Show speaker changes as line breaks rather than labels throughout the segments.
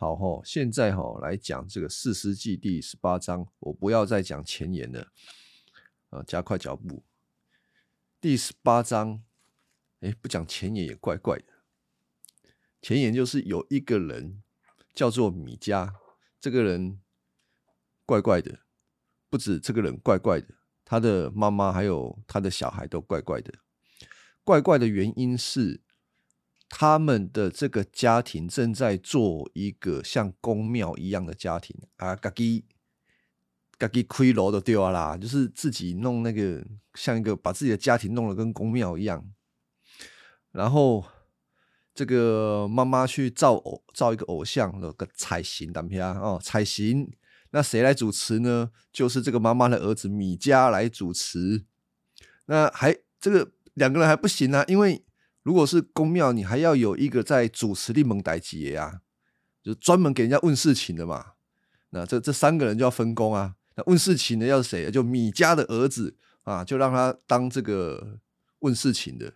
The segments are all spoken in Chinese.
好吼，现在哈来讲这个四世纪第十八章，我不要再讲前言了，啊，加快脚步。第十八章，哎，不讲前言也怪怪的。前言就是有一个人叫做米迦，这个人怪怪的，不止这个人怪怪的，他的妈妈还有他的小孩都怪怪的。怪怪的原因是。他们的这个家庭正在做一个像宫庙一样的家庭啊，嘎叽嘎叽亏楼都丢啦，就是自己弄那个像一个把自己的家庭弄得跟宫庙一样。然后这个妈妈去造偶造一个偶像，那个彩形单片哦，彩形。那谁来主持呢？就是这个妈妈的儿子米迦来主持。那还这个两个人还不行啊，因为。如果是公庙，你还要有一个在主持的蒙代节啊，就专门给人家问事情的嘛。那这这三个人就要分工啊。那问事情的要谁？就米家的儿子啊，就让他当这个问事情的。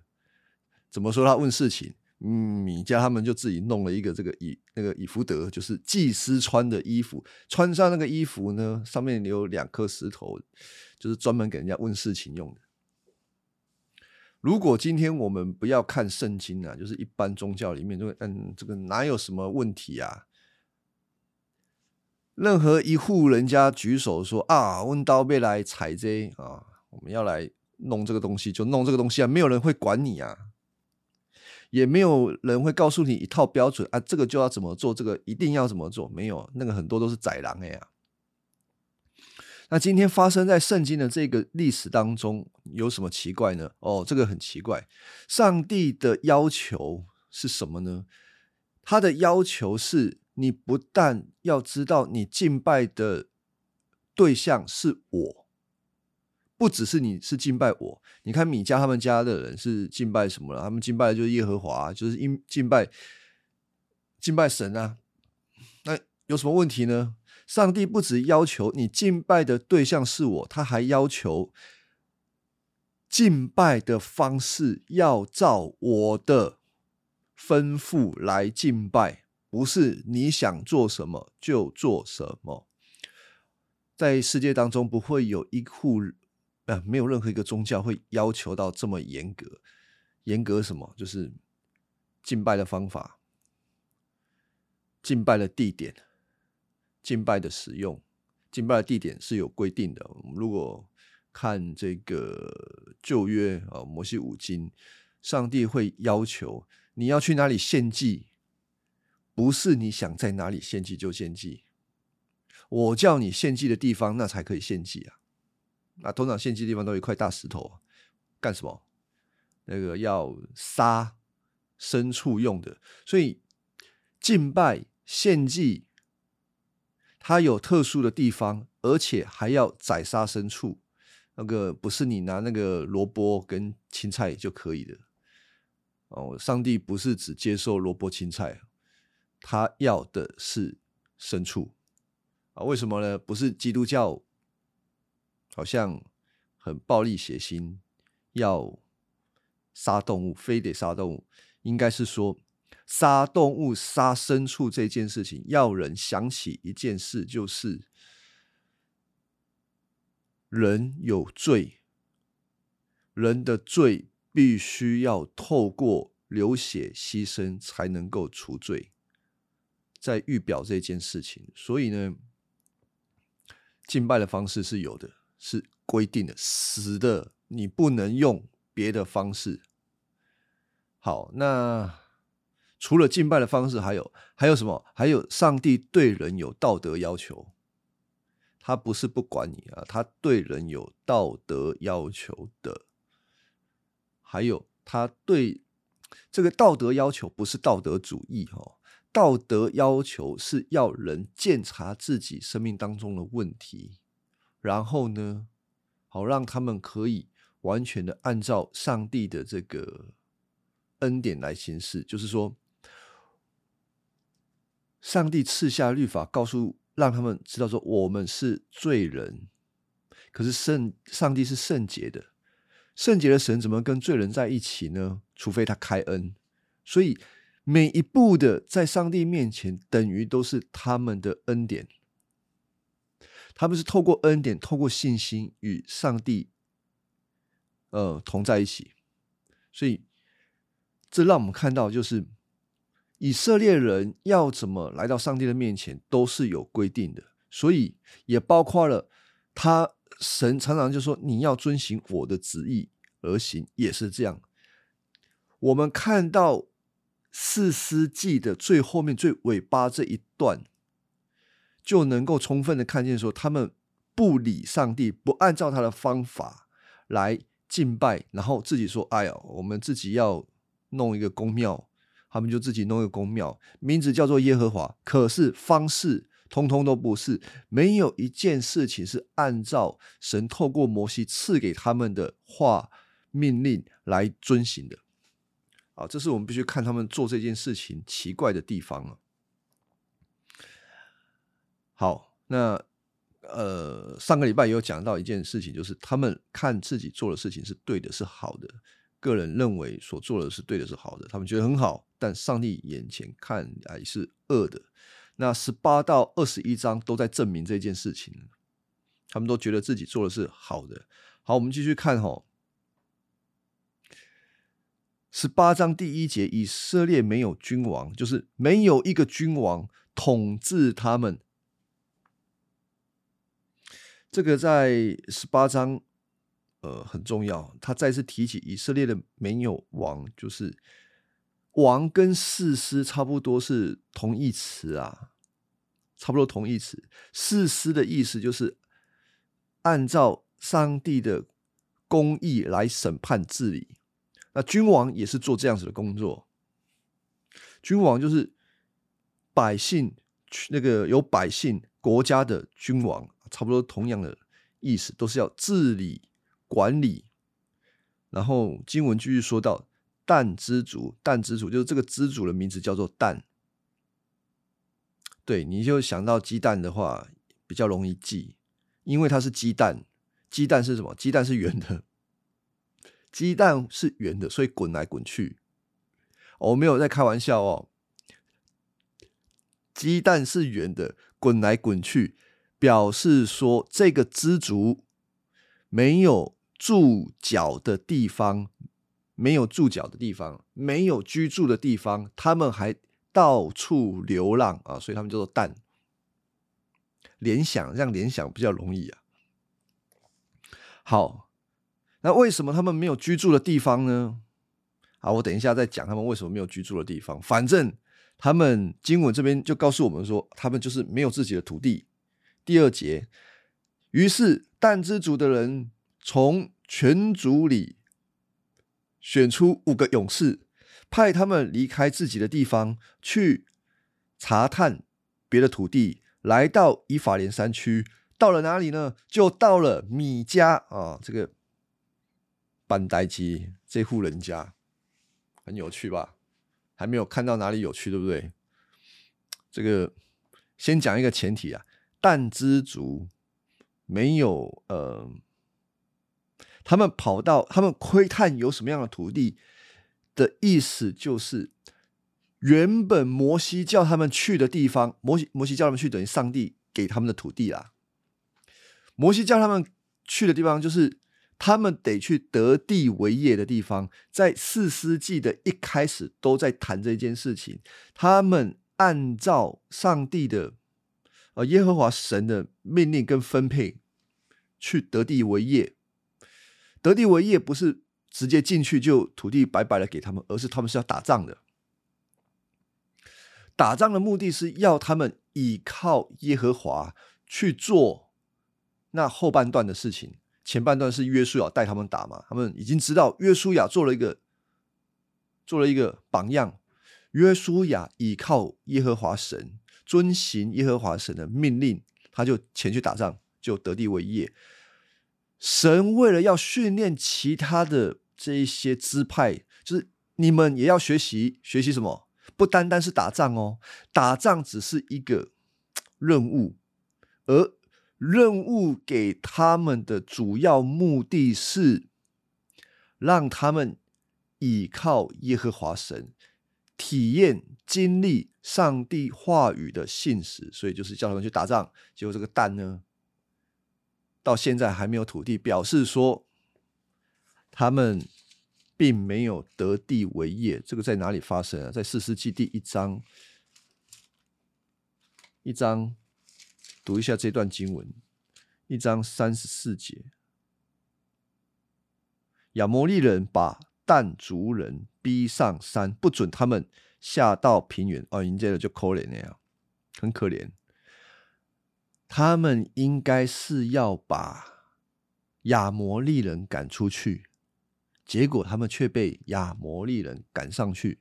怎么说他问事情？嗯，米家他们就自己弄了一个这个以那个以福德，就是祭司穿的衣服，穿上那个衣服呢，上面有两颗石头，就是专门给人家问事情用的。如果今天我们不要看圣经啊，就是一般宗教里面，就嗯，这个哪有什么问题啊？任何一户人家举手说啊，问刀被来采这啊，我们要来弄这个东西，就弄这个东西啊，没有人会管你啊，也没有人会告诉你一套标准啊，这个就要怎么做，这个一定要怎么做，没有，那个很多都是宰狼的呀。那今天发生在圣经的这个历史当中有什么奇怪呢？哦，这个很奇怪。上帝的要求是什么呢？他的要求是你不但要知道你敬拜的对象是我，不只是你是敬拜我。你看米迦他们家的人是敬拜什么了？他们敬拜的就是耶和华，就是因敬拜敬拜神啊。那有什么问题呢？上帝不只要求你敬拜的对象是我，他还要求敬拜的方式要照我的吩咐来敬拜，不是你想做什么就做什么。在世界当中，不会有一户呃，没有任何一个宗教会要求到这么严格。严格什么？就是敬拜的方法，敬拜的地点。敬拜的使用，敬拜的地点是有规定的。我们如果看这个旧约啊，摩西五经，上帝会要求你要去哪里献祭，不是你想在哪里献祭就献祭。我叫你献祭的地方，那才可以献祭啊。那通常献祭地方都一块大石头，干什么？那个要杀牲畜用的，所以敬拜献祭。它有特殊的地方，而且还要宰杀牲畜，那个不是你拿那个萝卜跟青菜就可以的哦。上帝不是只接受萝卜青菜，他要的是牲畜啊？为什么呢？不是基督教好像很暴力血腥，要杀动物，非得杀动物，应该是说。杀动物、杀牲畜这件事情，要人想起一件事，就是人有罪，人的罪必须要透过流血牺牲才能够除罪，在预表这件事情。所以呢，敬拜的方式是有的，是规定的，死的你不能用别的方式。好，那。除了敬拜的方式，还有还有什么？还有上帝对人有道德要求，他不是不管你啊，他对人有道德要求的。还有他对这个道德要求不是道德主义哦，道德要求是要人检查自己生命当中的问题，然后呢，好让他们可以完全的按照上帝的这个恩典来行事，就是说。上帝赐下律法，告诉让他们知道说我们是罪人，可是圣上帝是圣洁的，圣洁的神怎么跟罪人在一起呢？除非他开恩。所以每一步的在上帝面前，等于都是他们的恩典。他们是透过恩典，透过信心与上帝，呃，同在一起。所以，这让我们看到，就是以色列人要怎么来到上帝的面前，都是有规定的。所以，也包括了他神常常就说：“你要遵循我的旨意而行。”也是这样。我们看到四世纪的最后面、最尾巴这一段。就能够充分的看见，说他们不理上帝，不按照他的方法来敬拜，然后自己说：“哎呀，我们自己要弄一个公庙。”他们就自己弄一个公庙，名字叫做耶和华。可是方式通通都不是，没有一件事情是按照神透过摩西赐给他们的话命令来遵行的。啊，这是我们必须看他们做这件事情奇怪的地方啊。好，那呃，上个礼拜有讲到一件事情，就是他们看自己做的事情是对的，是好的，个人认为所做的是对的，是好的，他们觉得很好，但上帝眼前看来是恶的。那十八到二十一章都在证明这件事情，他们都觉得自己做的是好的。好，我们继续看哈，十八章第一节，以色列没有君王，就是没有一个君王统治他们。这个在十八章，呃，很重要。他再次提起以色列的没有王，就是王跟士师差不多是同义词啊，差不多同义词。士师的意思就是按照上帝的公义来审判治理。那君王也是做这样子的工作。君王就是百姓，那个有百姓国家的君王。差不多同样的意思，都是要治理管理。然后经文继续说到“蛋之主”，蛋之主就是这个之主的名字叫做蛋。对，你就想到鸡蛋的话，比较容易记，因为它是鸡蛋。鸡蛋是什么？鸡蛋是圆的，鸡蛋是圆的，所以滚来滚去。我没有在开玩笑哦，鸡蛋是圆的，滚来滚去。表示说，这个知足没有住脚的地方，没有住脚的地方，没有居住的地方，他们还到处流浪啊，所以他们叫做蛋。联想，让联想比较容易啊。好，那为什么他们没有居住的地方呢？好，我等一下再讲他们为什么没有居住的地方。反正他们经文这边就告诉我们说，他们就是没有自己的土地。第二节，于是但之族的人从全族里选出五个勇士，派他们离开自己的地方，去查探别的土地，来到以法莲山区。到了哪里呢？就到了米家啊，这个班呆基这户人家，很有趣吧？还没有看到哪里有趣，对不对？这个先讲一个前提啊。但知足没有呃，他们跑到他们窥探有什么样的土地的意思，就是原本摩西叫他们去的地方，摩西摩西叫他们去，等于上帝给他们的土地啦。摩西叫他们去的地方，就是他们得去得地为业的地方。在四世纪的一开始，都在谈这件事情。他们按照上帝的。呃，耶和华神的命令跟分配，去得地为业。得地为业不是直接进去就土地白白的给他们，而是他们是要打仗的。打仗的目的是要他们依靠耶和华去做那后半段的事情。前半段是约书亚带他们打嘛，他们已经知道约书亚做了一个做了一个榜样。约书亚依靠耶和华神。遵行耶和华神的命令，他就前去打仗，就得地为业。神为了要训练其他的这一些支派，就是你们也要学习学习什么？不单单是打仗哦，打仗只是一个任务，而任务给他们的主要目的是让他们倚靠耶和华神。体验、经历上帝话语的信实，所以就是叫他们去打仗。结果这个蛋呢，到现在还没有土地，表示说他们并没有得地为业。这个在哪里发生啊？在四世纪第一章，一章读一下这段经文，一章三十四节。亚摩利人把但族人逼上山，不准他们下到平原。哦，迎接了就可怜那样，很可怜。他们应该是要把亚摩利人赶出去，结果他们却被亚摩利人赶上去。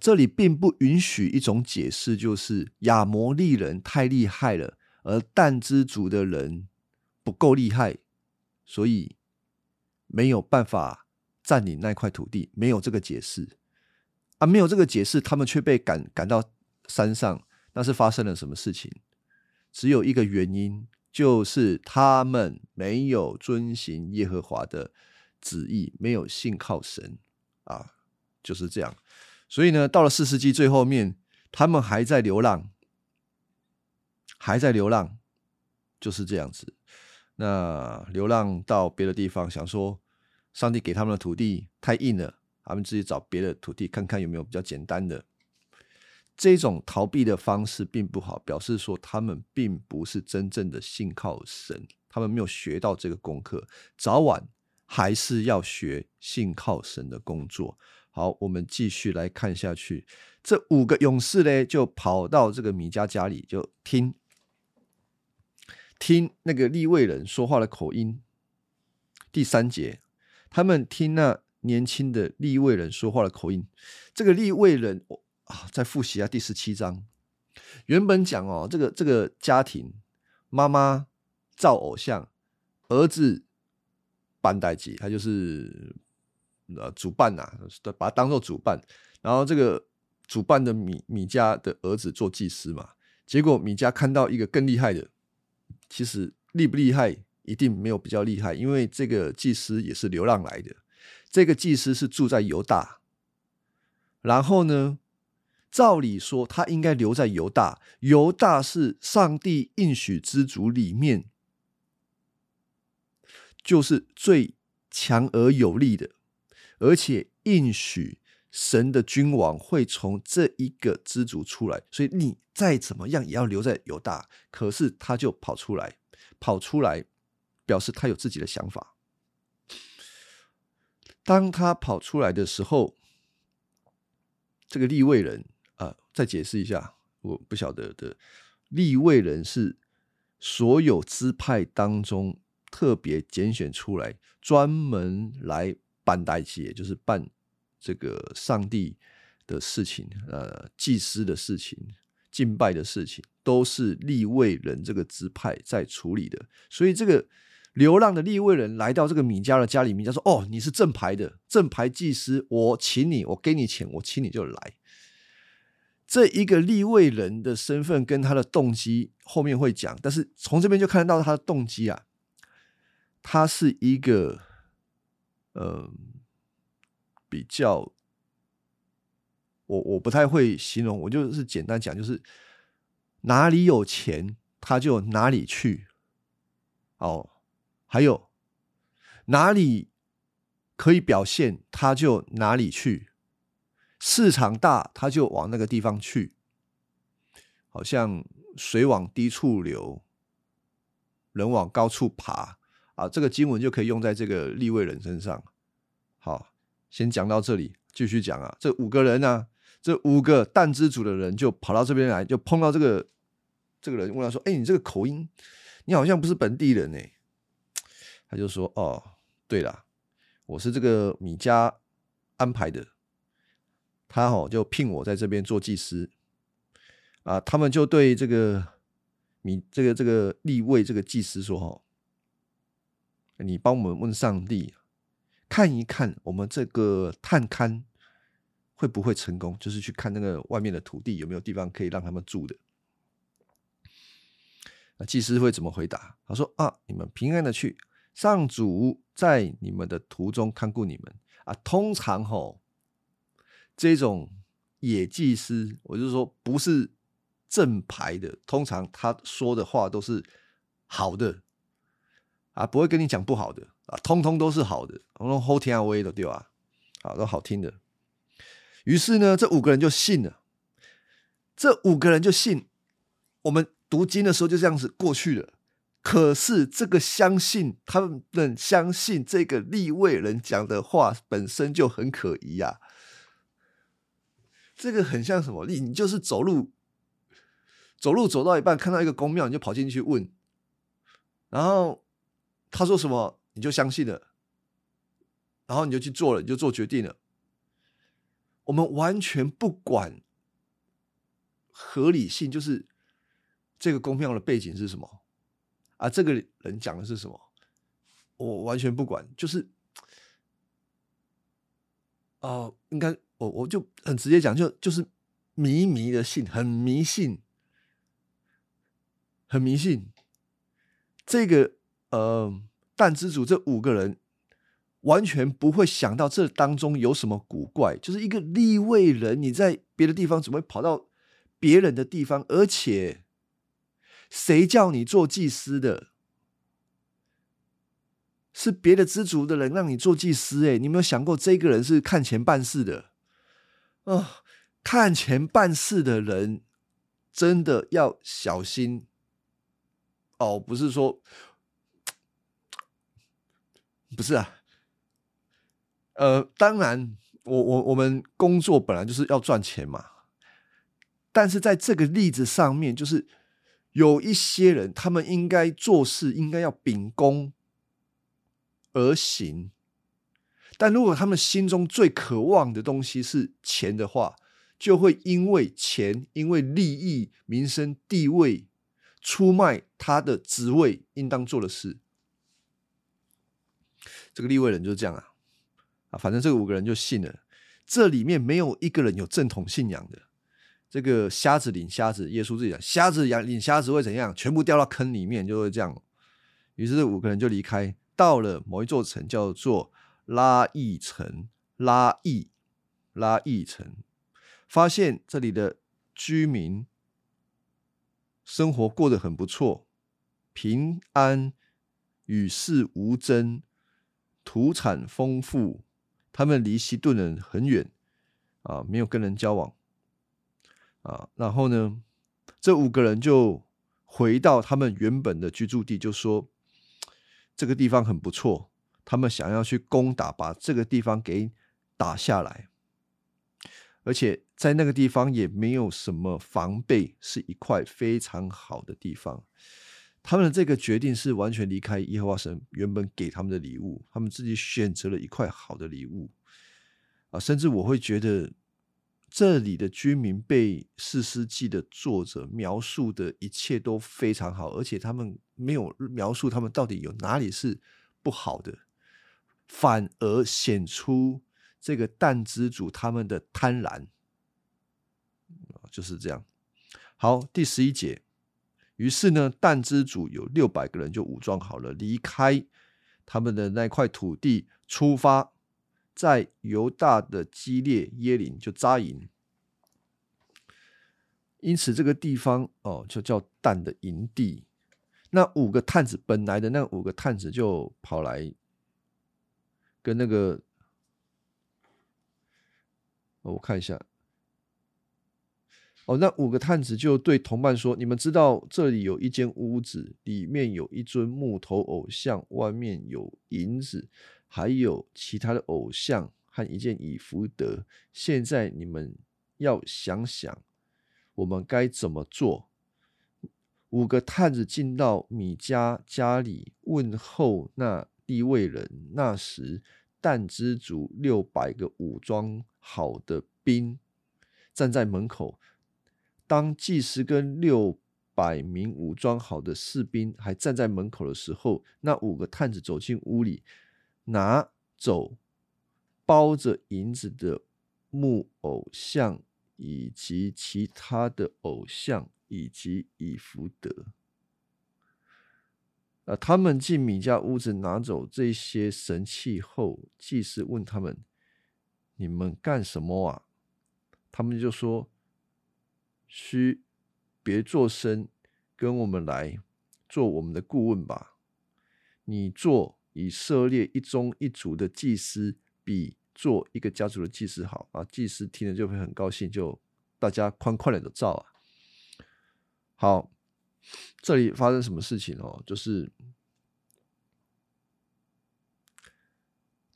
这里并不允许一种解释，就是亚摩利人太厉害了，而但之族的人不够厉害，所以。没有办法占领那块土地，没有这个解释啊，没有这个解释，他们却被赶赶到山上，那是发生了什么事情？只有一个原因，就是他们没有遵行耶和华的旨意，没有信靠神啊，就是这样。所以呢，到了四世纪最后面，他们还在流浪，还在流浪，就是这样子。那流浪到别的地方，想说上帝给他们的土地太硬了，他们自己找别的土地看看有没有比较简单的。这种逃避的方式并不好，表示说他们并不是真正的信靠神，他们没有学到这个功课，早晚还是要学信靠神的工作。好，我们继续来看下去，这五个勇士呢，就跑到这个米迦家里，就听。听那个立位人说话的口音，第三节，他们听那年轻的立位人说话的口音。这个立位人啊，再复习一下第十七章。原本讲哦，这个这个家庭，妈妈造偶像，儿子办代祭，他就是呃主办呐，把他当做主办。然后这个主办的米米家的儿子做祭司嘛，结果米家看到一个更厉害的。其实厉不厉害，一定没有比较厉害，因为这个祭司也是流浪来的。这个祭司是住在犹大，然后呢，照理说他应该留在犹大。犹大是上帝应许之主里面，就是最强而有力的，而且应许神的君王会从这一个支族出来，所以你。再怎么样也要留在犹大，可是他就跑出来，跑出来表示他有自己的想法。当他跑出来的时候，这个立位人，再解释一下，我不晓得的。立位人是所有支派当中特别拣选出来，专门来办代祭，也就是办这个上帝的事情，呃，祭司的事情。敬拜的事情都是立位人这个支派在处理的，所以这个流浪的立位人来到这个米迦的家里，米迦说：“哦，你是正牌的正牌祭司，我请你，我给你钱，我请你就来。”这一个立位人的身份跟他的动机后面会讲，但是从这边就看得到他的动机啊，他是一个呃比较。我我不太会形容，我就是简单讲，就是哪里有钱他就哪里去，哦，还有哪里可以表现他就哪里去，市场大他就往那个地方去，好像水往低处流，人往高处爬啊，这个经文就可以用在这个立位人身上。好，先讲到这里，继续讲啊，这五个人呢。这五个蛋之组的人就跑到这边来，就碰到这个这个人，问他说：“哎，你这个口音，你好像不是本地人呢。”他就说：“哦，对了，我是这个米家安排的，他哦就聘我在这边做祭司啊。”他们就对这个你这个这个立位这个祭司说：“哈，你帮我们问上帝，看一看我们这个探勘。”会不会成功？就是去看那个外面的土地有没有地方可以让他们住的。那祭司会怎么回答？他说：“啊，你们平安的去，上主在你们的途中看顾你们啊。通常吼，这种野祭司，我就是说不是正牌的，通常他说的话都是好的啊，不会跟你讲不好的啊，通通都是好的，通通后天啊威的对吧？好，都好听的。于是呢，这五个人就信了，这五个人就信。我们读经的时候就这样子过去了。可是这个相信，他们相信这个立位人讲的话本身就很可疑呀。这个很像什么？你你就是走路，走路走到一半看到一个公庙，你就跑进去问，然后他说什么你就相信了，然后你就去做了，你就做决定了。我们完全不管合理性，就是这个公庙的背景是什么啊？这个人讲的是什么？我完全不管，就是啊，应该。我我就很直接讲，就就是迷迷的信，很迷信，很迷信。这个呃，但之主这五个人完全不会想到这当中有什么古怪，就是一个立位人，你在别的地方怎么会跑到别人的地方？而且谁叫你做祭司的？是别的知足的人让你做祭司？哎，你有没有想过，这个人是看钱办事的？啊，看钱办事的人真的要小心哦！不是说，不是啊。呃，当然，我我我们工作本来就是要赚钱嘛。但是在这个例子上面，就是有一些人，他们应该做事应该要秉公而行。但如果他们心中最渴望的东西是钱的话，就会因为钱、因为利益、民生、地位，出卖他的职位应当做的事。这个立位人就是这样啊，啊，反正这五个人就信了。这里面没有一个人有正统信仰的。这个瞎子领瞎子，耶稣自己讲，瞎子养领瞎子会怎样？全部掉到坑里面，就会这样。于是这五个人就离开，到了某一座城，叫做。拉一层，拉一，拉一层，发现这里的居民生活过得很不错，平安，与世无争，土产丰富。他们离西顿人很远，啊，没有跟人交往，啊，然后呢，这五个人就回到他们原本的居住地，就说这个地方很不错。他们想要去攻打，把这个地方给打下来，而且在那个地方也没有什么防备，是一块非常好的地方。他们的这个决定是完全离开耶和华神原本给他们的礼物，他们自己选择了一块好的礼物啊！甚至我会觉得，这里的居民被四世纪的作者描述的一切都非常好，而且他们没有描述他们到底有哪里是不好的。反而显出这个蛋之主他们的贪婪就是这样。好，第十一节，于是呢，蛋之主有六百个人就武装好了，离开他们的那块土地，出发，在犹大的基列耶林就扎营。因此，这个地方哦，就叫蛋的营地。那五个探子本来的那五个探子就跑来。跟那个，我看一下。哦，那五个探子就对同伴说：“你们知道这里有一间屋子，里面有一尊木头偶像，外面有银子，还有其他的偶像和一件以福德。现在你们要想想，我们该怎么做？”五个探子进到米家家里问候那。地位人那时，但之族六百个武装好的兵站在门口。当祭司跟六百名武装好的士兵还站在门口的时候，那五个探子走进屋里，拿走包着银子的木偶像，以及其他的偶像，以及以福德。呃，他们进米家屋子拿走这些神器后，祭司问他们：“你们干什么啊？”他们就说：“需别做声，跟我们来做我们的顾问吧。你做以色列一宗一族的祭司，比做一个家族的祭司好啊！”祭司听了就会很高兴，就大家宽宽的照啊。好，这里发生什么事情哦？就是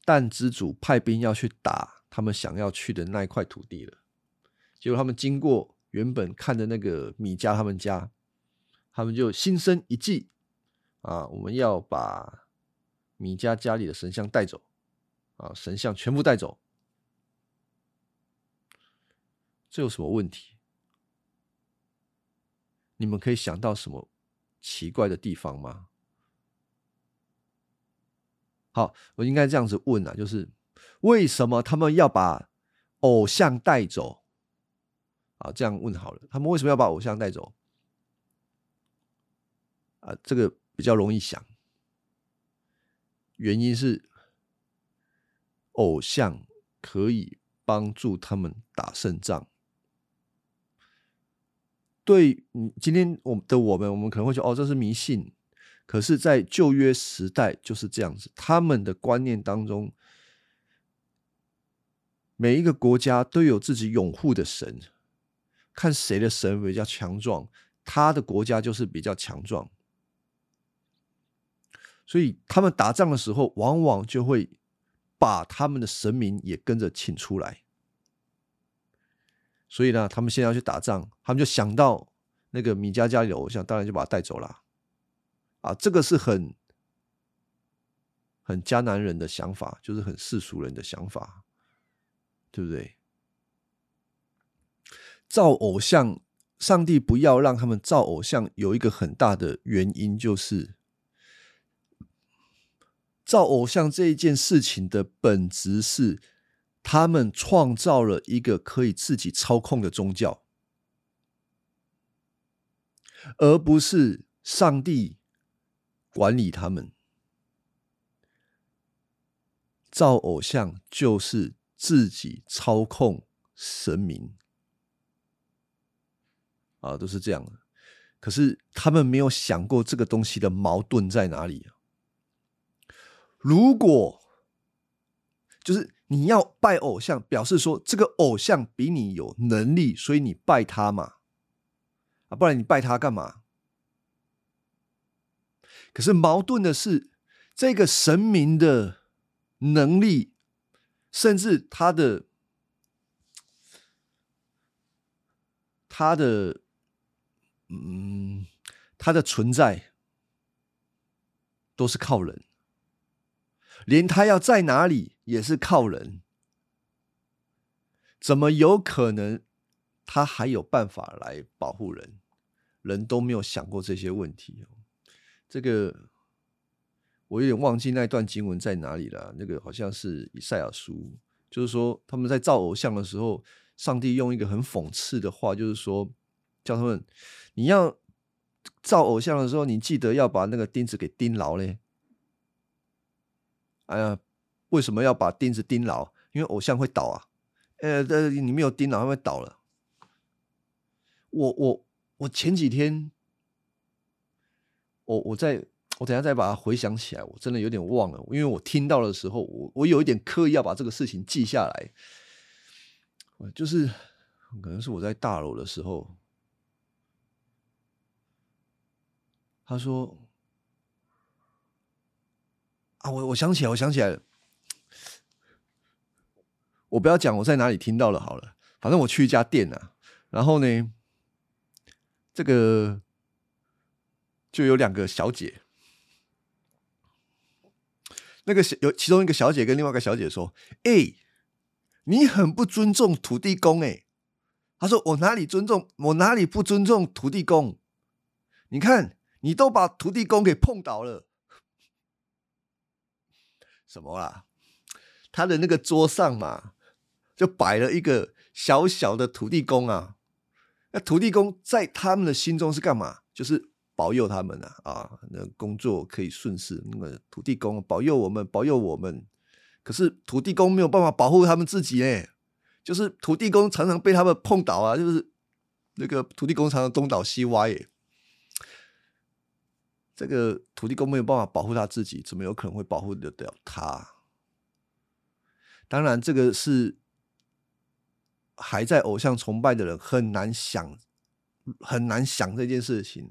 但之主派兵要去打他们想要去的那一块土地了。结果他们经过原本看的那个米迦他们家，他们就心生一计啊，我们要把米迦家里的神像带走啊，神像全部带走，这有什么问题？你们可以想到什么奇怪的地方吗？好，我应该这样子问啊，就是为什么他们要把偶像带走？啊，这样问好了，他们为什么要把偶像带走？啊，这个比较容易想，原因是偶像可以帮助他们打胜仗。对，你今天我们的我们，我们可能会说，哦，这是迷信。可是，在旧约时代就是这样子，他们的观念当中，每一个国家都有自己拥护的神。看谁的神比较强壮，他的国家就是比较强壮。所以他们打仗的时候，往往就会把他们的神明也跟着请出来。所以呢，他们现在要去打仗，他们就想到那个米迦家里的偶像，当然就把他带走了。啊，这个是很很迦南人的想法，就是很世俗人的想法，对不对？造偶像，上帝不要让他们造偶像，有一个很大的原因，就是造偶像这一件事情的本质是，他们创造了一个可以自己操控的宗教，而不是上帝管理他们。造偶像就是自己操控神明。啊，都是这样的。可是他们没有想过这个东西的矛盾在哪里？如果就是你要拜偶像，表示说这个偶像比你有能力，所以你拜他嘛？啊，不然你拜他干嘛？可是矛盾的是，这个神明的能力，甚至他的他的。嗯，他的存在都是靠人，连他要在哪里也是靠人，怎么有可能他还有办法来保护人？人都没有想过这些问题哦。这个我有点忘记那段经文在哪里了。那个好像是以赛亚书，就是说他们在造偶像的时候，上帝用一个很讽刺的话，就是说。叫他们，你要造偶像的时候，你记得要把那个钉子给钉牢嘞。哎呀，为什么要把钉子钉牢？因为偶像会倒啊。呃，呃，你没有钉牢，它会倒了。我我我前几天，我我在我等下再把它回想起来，我真的有点忘了，因为我听到的时候，我我有一点刻意要把这个事情记下来。就是可能是我在大楼的时候。他说：“啊，我我想起来，我想起来了。我不要讲我在哪里听到了，好了，反正我去一家店啊，然后呢，这个就有两个小姐，那个有其中一个小姐跟另外一个小姐说：‘哎，你很不尊重土地公。’哎，他说：‘我哪里尊重？我哪里不尊重土地公？你看。’你都把土地公给碰倒了，什么啦？他的那个桌上嘛，就摆了一个小小的土地公啊。那土地公在他们的心中是干嘛？就是保佑他们啊啊，那工作可以顺势。那个土地公保佑我们，保佑我们。可是土地公没有办法保护他们自己哎，就是土地公常常被他们碰倒啊，就是那个土地公常常东倒西歪耶。这个土地公没有办法保护他自己，怎么有可能会保护得了他？当然，这个是还在偶像崇拜的人很难想、很难想这件事情。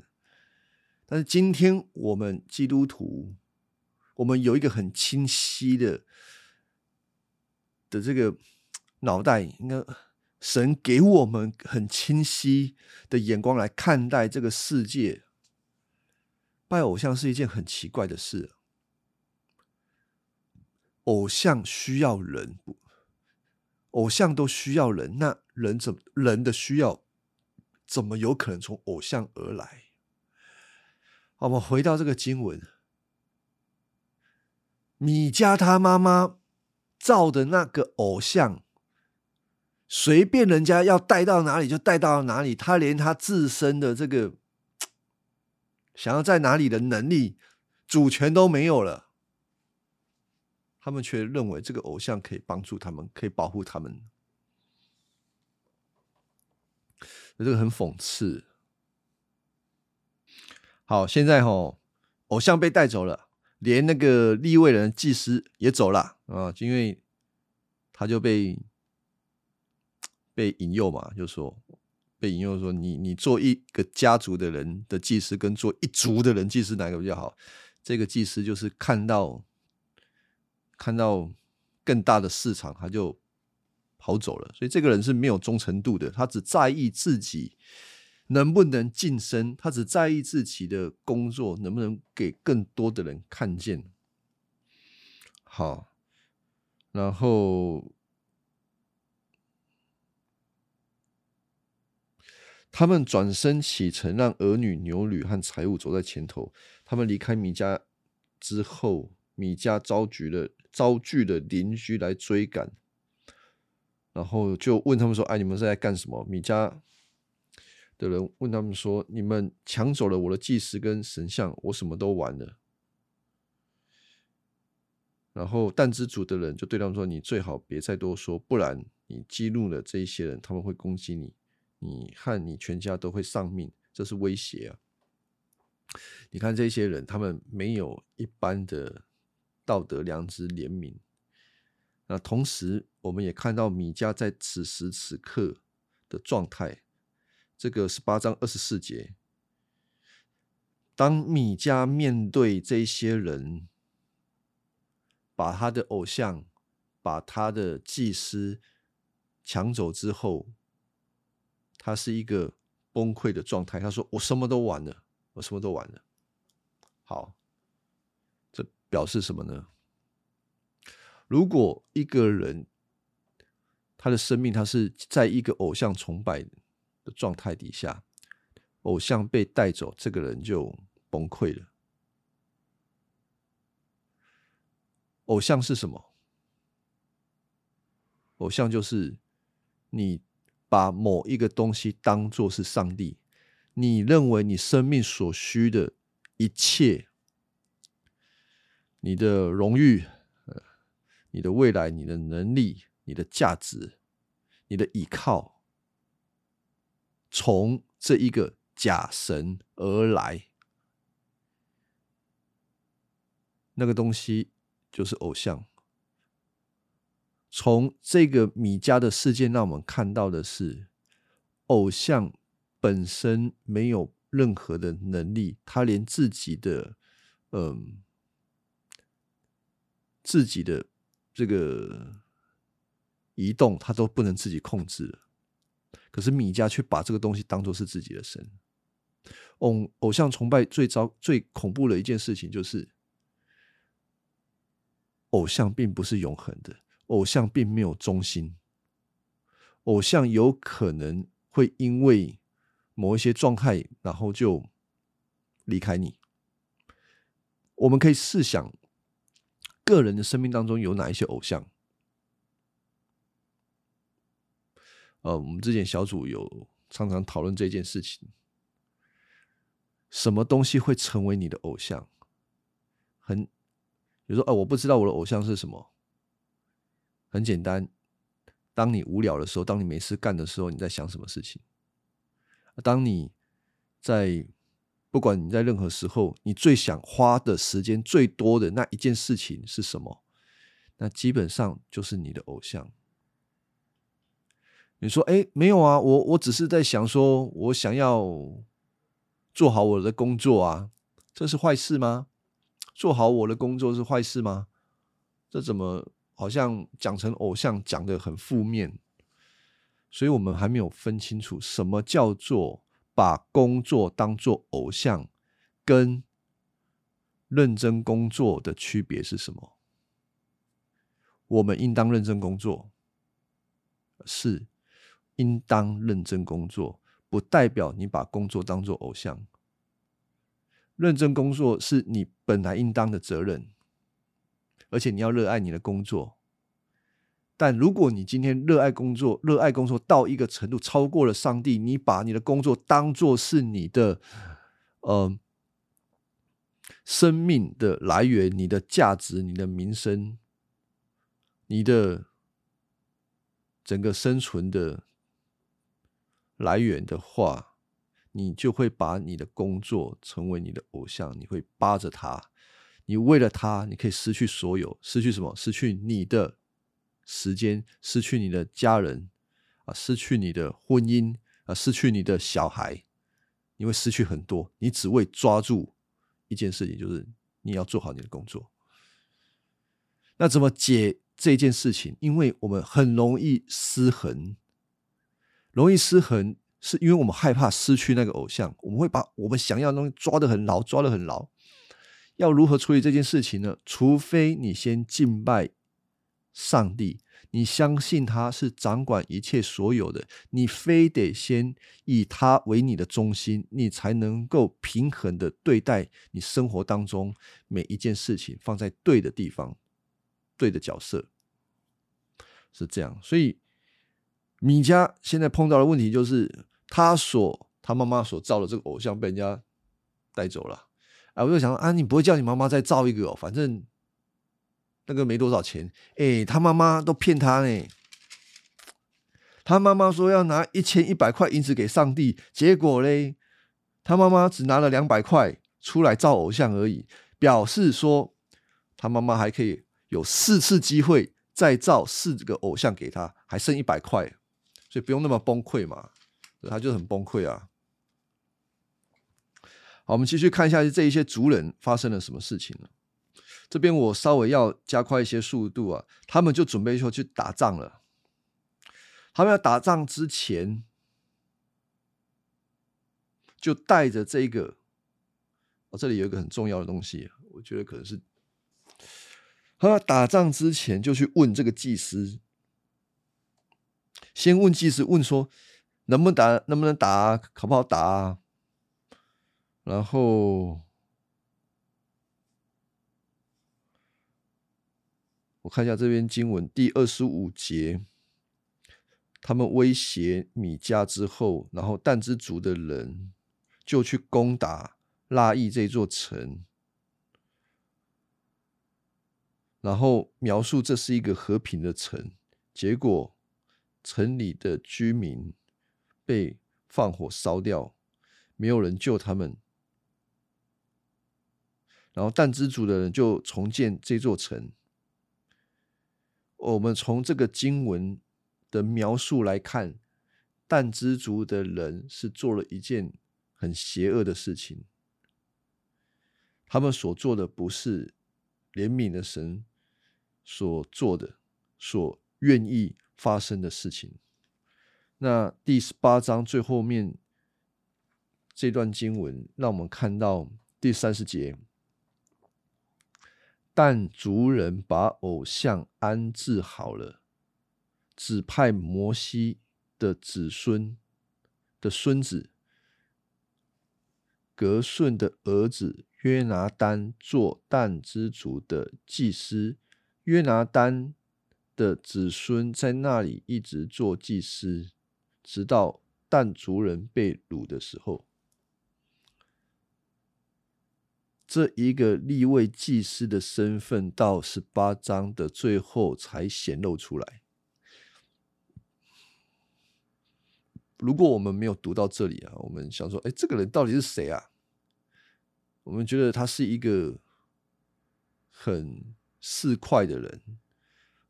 但是今天我们基督徒，我们有一个很清晰的的这个脑袋，应该神给我们很清晰的眼光来看待这个世界。拜偶像是一件很奇怪的事，偶像需要人，偶像都需要人，那人怎人的需要怎么有可能从偶像而来？我们回到这个经文，米迦他妈妈造的那个偶像，随便人家要带到哪里就带到哪里，他连他自身的这个。想要在哪里的能力、主权都没有了，他们却认为这个偶像可以帮助他们，可以保护他们，这个很讽刺。好，现在吼，偶像被带走了，连那个立位人祭司也走了啊，因为他就被被引诱嘛，就说。被引诱说：“你你做一个家族的人的祭司，跟做一族的人祭司哪个比较好？”这个祭司就是看到看到更大的市场，他就跑走了。所以这个人是没有忠诚度的，他只在意自己能不能晋升，他只在意自己的工作能不能给更多的人看见。好，然后。他们转身启程，让儿女、牛驴和财物走在前头。他们离开米家之后，米家召集了招聚的邻居来追赶，然后就问他们说：“哎，你们是在干什么？”米家的人问他们说：“你们抢走了我的祭司跟神像，我什么都完了。”然后但之主的人就对他们说：“你最好别再多说，不然你激怒了这一些人，他们会攻击你。”你和你全家都会丧命，这是威胁啊！你看这些人，他们没有一般的道德良知、怜悯。那同时，我们也看到米迦在此时此刻的状态。这个十八章二十四节，当米迦面对这些人，把他的偶像、把他的祭司抢走之后。他是一个崩溃的状态。他说：“我什么都完了，我什么都完了。”好，这表示什么呢？如果一个人他的生命他是在一个偶像崇拜的状态底下，偶像被带走，这个人就崩溃了。偶像是什么？偶像就是你。把某一个东西当做是上帝，你认为你生命所需的一切，你的荣誉，呃，你的未来，你的能力，你的价值，你的依靠，从这一个假神而来，那个东西就是偶像。从这个米迦的事件，让我们看到的是，偶像本身没有任何的能力，他连自己的，嗯，自己的这个移动，他都不能自己控制了。可是米迦却把这个东西当做是自己的神。偶偶像崇拜最糟、最恐怖的一件事情，就是偶像并不是永恒的。偶像并没有忠心，偶像有可能会因为某一些状态，然后就离开你。我们可以试想，个人的生命当中有哪一些偶像？呃，我们之前小组有常常讨论这件事情：什么东西会成为你的偶像？很，比如说，哦，我不知道我的偶像是什么。很简单，当你无聊的时候，当你没事干的时候，你在想什么事情？当你在不管你在任何时候，你最想花的时间最多的那一件事情是什么？那基本上就是你的偶像。你说：“哎，没有啊，我我只是在想，说我想要做好我的工作啊，这是坏事吗？做好我的工作是坏事吗？这怎么好像讲成偶像，讲的很负面？所以我们还没有分清楚什么叫做把工作当做偶像，跟认真工作的区别是什么？我们应当认真工作，是。”应当认真工作，不代表你把工作当做偶像。认真工作是你本来应当的责任，而且你要热爱你的工作。但如果你今天热爱工作，热爱工作到一个程度超过了上帝，你把你的工作当做是你的呃生命的来源、你的价值、你的名声、你的整个生存的。来源的话，你就会把你的工作成为你的偶像，你会扒着他，你为了他，你可以失去所有，失去什么？失去你的时间，失去你的家人啊，失去你的婚姻啊，失去你的小孩，你会失去很多。你只为抓住一件事情，就是你要做好你的工作。那怎么解这件事情？因为我们很容易失衡。容易失衡，是因为我们害怕失去那个偶像，我们会把我们想要的东西抓得很牢，抓得很牢。要如何处理这件事情呢？除非你先敬拜上帝，你相信他是掌管一切所有的，你非得先以他为你的中心，你才能够平衡的对待你生活当中每一件事情，放在对的地方，对的角色，是这样。所以。米家现在碰到的问题就是，他所他妈妈所造的这个偶像被人家带走了。啊，我就想啊，你不会叫你妈妈再造一个哦？反正那个没多少钱。哎，他妈妈都骗他呢。他妈妈说要拿一千一百块银子给上帝，结果嘞，他妈妈只拿了两百块出来造偶像而已，表示说他妈妈还可以有四次机会再造四个偶像给他，还剩一百块。所以不用那么崩溃嘛，他就很崩溃啊。我们继续看一下这一些族人发生了什么事情了。这边我稍微要加快一些速度啊，他们就准备说去打仗了。他们要打仗之前，就带着这个，哦，这里有一个很重要的东西，我觉得可能是，他要打仗之前就去问这个祭司。先问祭司，问说能不能打，能不能打，好不好打？然后我看一下这篇经文第二十五节，他们威胁米迦之后，然后但之族的人就去攻打拉邑这座城，然后描述这是一个和平的城，结果。城里的居民被放火烧掉，没有人救他们。然后但之族的人就重建这座城。我们从这个经文的描述来看，但之族的人是做了一件很邪恶的事情。他们所做的不是怜悯的神所做的，所愿意。发生的事情。那第十八章最后面这段经文，让我们看到第三十节，但族人把偶像安置好了，指派摩西的子孙的孙子格顺的儿子约拿丹做但之族的祭司，约拿丹。的子孙在那里一直做祭司，直到但族人被掳的时候。这一个立位祭司的身份，到十八章的最后才显露出来。如果我们没有读到这里啊，我们想说，哎，这个人到底是谁啊？我们觉得他是一个很市侩的人，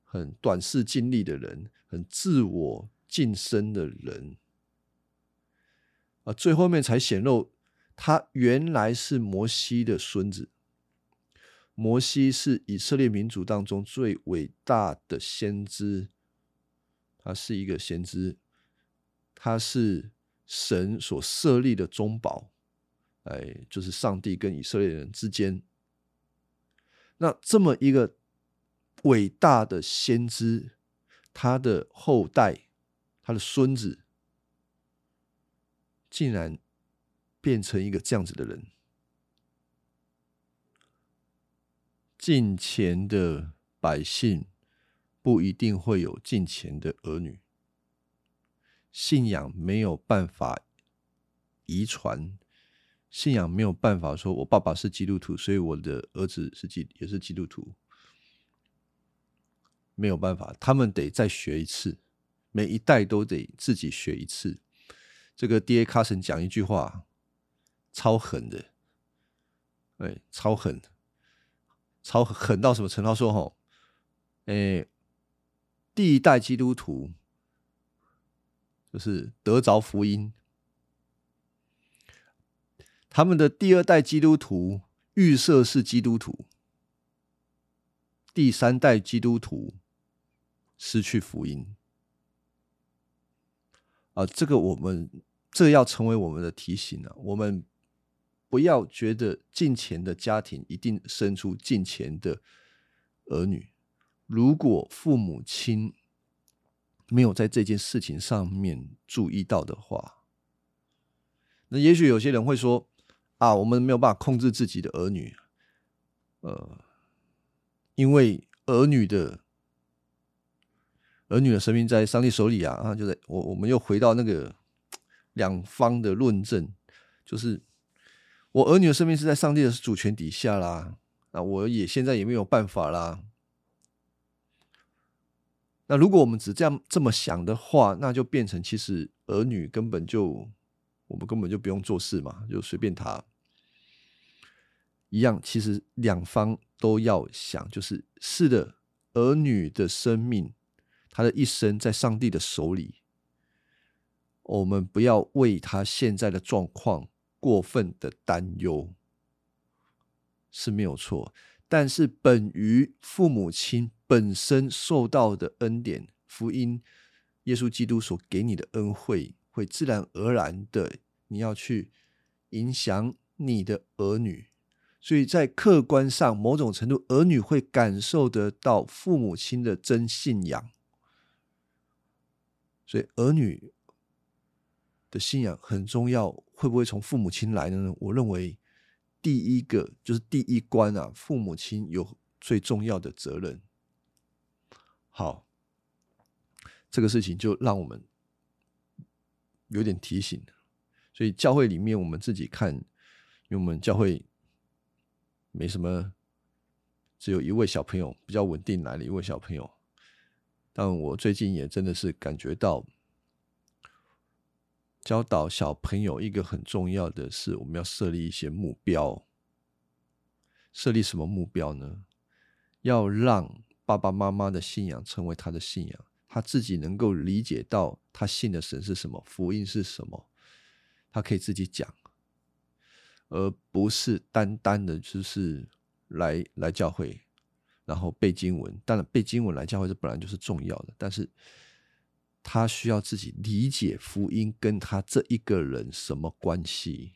很短视经历的人，很自我晋升的人啊。最后面才显露，他原来是摩西的孙子。摩西是以色列民族当中最伟大的先知，他是一个先知，他是神所设立的中保。哎，就是上帝跟以色列人之间，那这么一个伟大的先知，他的后代，他的孙子，竟然变成一个这样子的人。近前的百姓不一定会有近前的儿女，信仰没有办法遗传。信仰没有办法说，我爸爸是基督徒，所以我的儿子是基也是基督徒，没有办法，他们得再学一次，每一代都得自己学一次。这个 D.A. 卡森讲一句话，超狠的，哎，超狠，超狠到什么程度？说：“吼，哎，第一代基督徒就是得着福音。”他们的第二代基督徒预设是基督徒，第三代基督徒失去福音啊！这个我们这要成为我们的提醒啊！我们不要觉得近前的家庭一定生出近前的儿女。如果父母亲没有在这件事情上面注意到的话，那也许有些人会说。啊，我们没有办法控制自己的儿女，呃，因为儿女的儿女的生命在上帝手里啊，啊，就在我我们又回到那个两方的论证，就是我儿女的生命是在上帝的主权底下啦，那我也现在也没有办法啦。那如果我们只这样这么想的话，那就变成其实儿女根本就我们根本就不用做事嘛，就随便他。一样，其实两方都要想，就是是的，儿女的生命，他的一生在上帝的手里，我们不要为他现在的状况过分的担忧，是没有错。但是，本于父母亲本身受到的恩典、福音、耶稣基督所给你的恩惠，会自然而然的，你要去影响你的儿女。所以在客观上，某种程度，儿女会感受得到父母亲的真信仰。所以，儿女的信仰很重要。会不会从父母亲来的呢？我认为，第一个就是第一关啊，父母亲有最重要的责任。好，这个事情就让我们有点提醒。所以，教会里面我们自己看，因为我们教会。没什么，只有一位小朋友比较稳定来了一位小朋友，但我最近也真的是感觉到，教导小朋友一个很重要的是，我们要设立一些目标。设立什么目标呢？要让爸爸妈妈的信仰成为他的信仰，他自己能够理解到他信的神是什么，福音是什么，他可以自己讲。而不是单单的，就是来来教会，然后背经文。当然，背经文来教会这本来就是重要的，但是他需要自己理解福音跟他这一个人什么关系，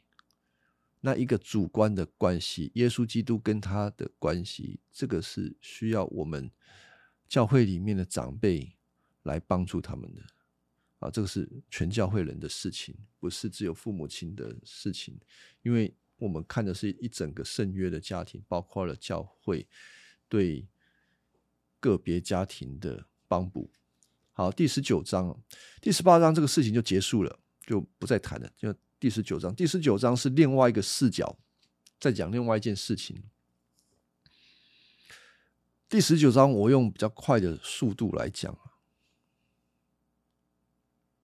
那一个主观的关系，耶稣基督跟他的关系，这个是需要我们教会里面的长辈来帮助他们的。啊，这个是全教会人的事情，不是只有父母亲的事情，因为。我们看的是一整个圣约的家庭，包括了教会对个别家庭的帮补。好，第十九章、第十八章这个事情就结束了，就不再谈了。就第十九章，第十九章是另外一个视角，在讲另外一件事情。第十九章我用比较快的速度来讲，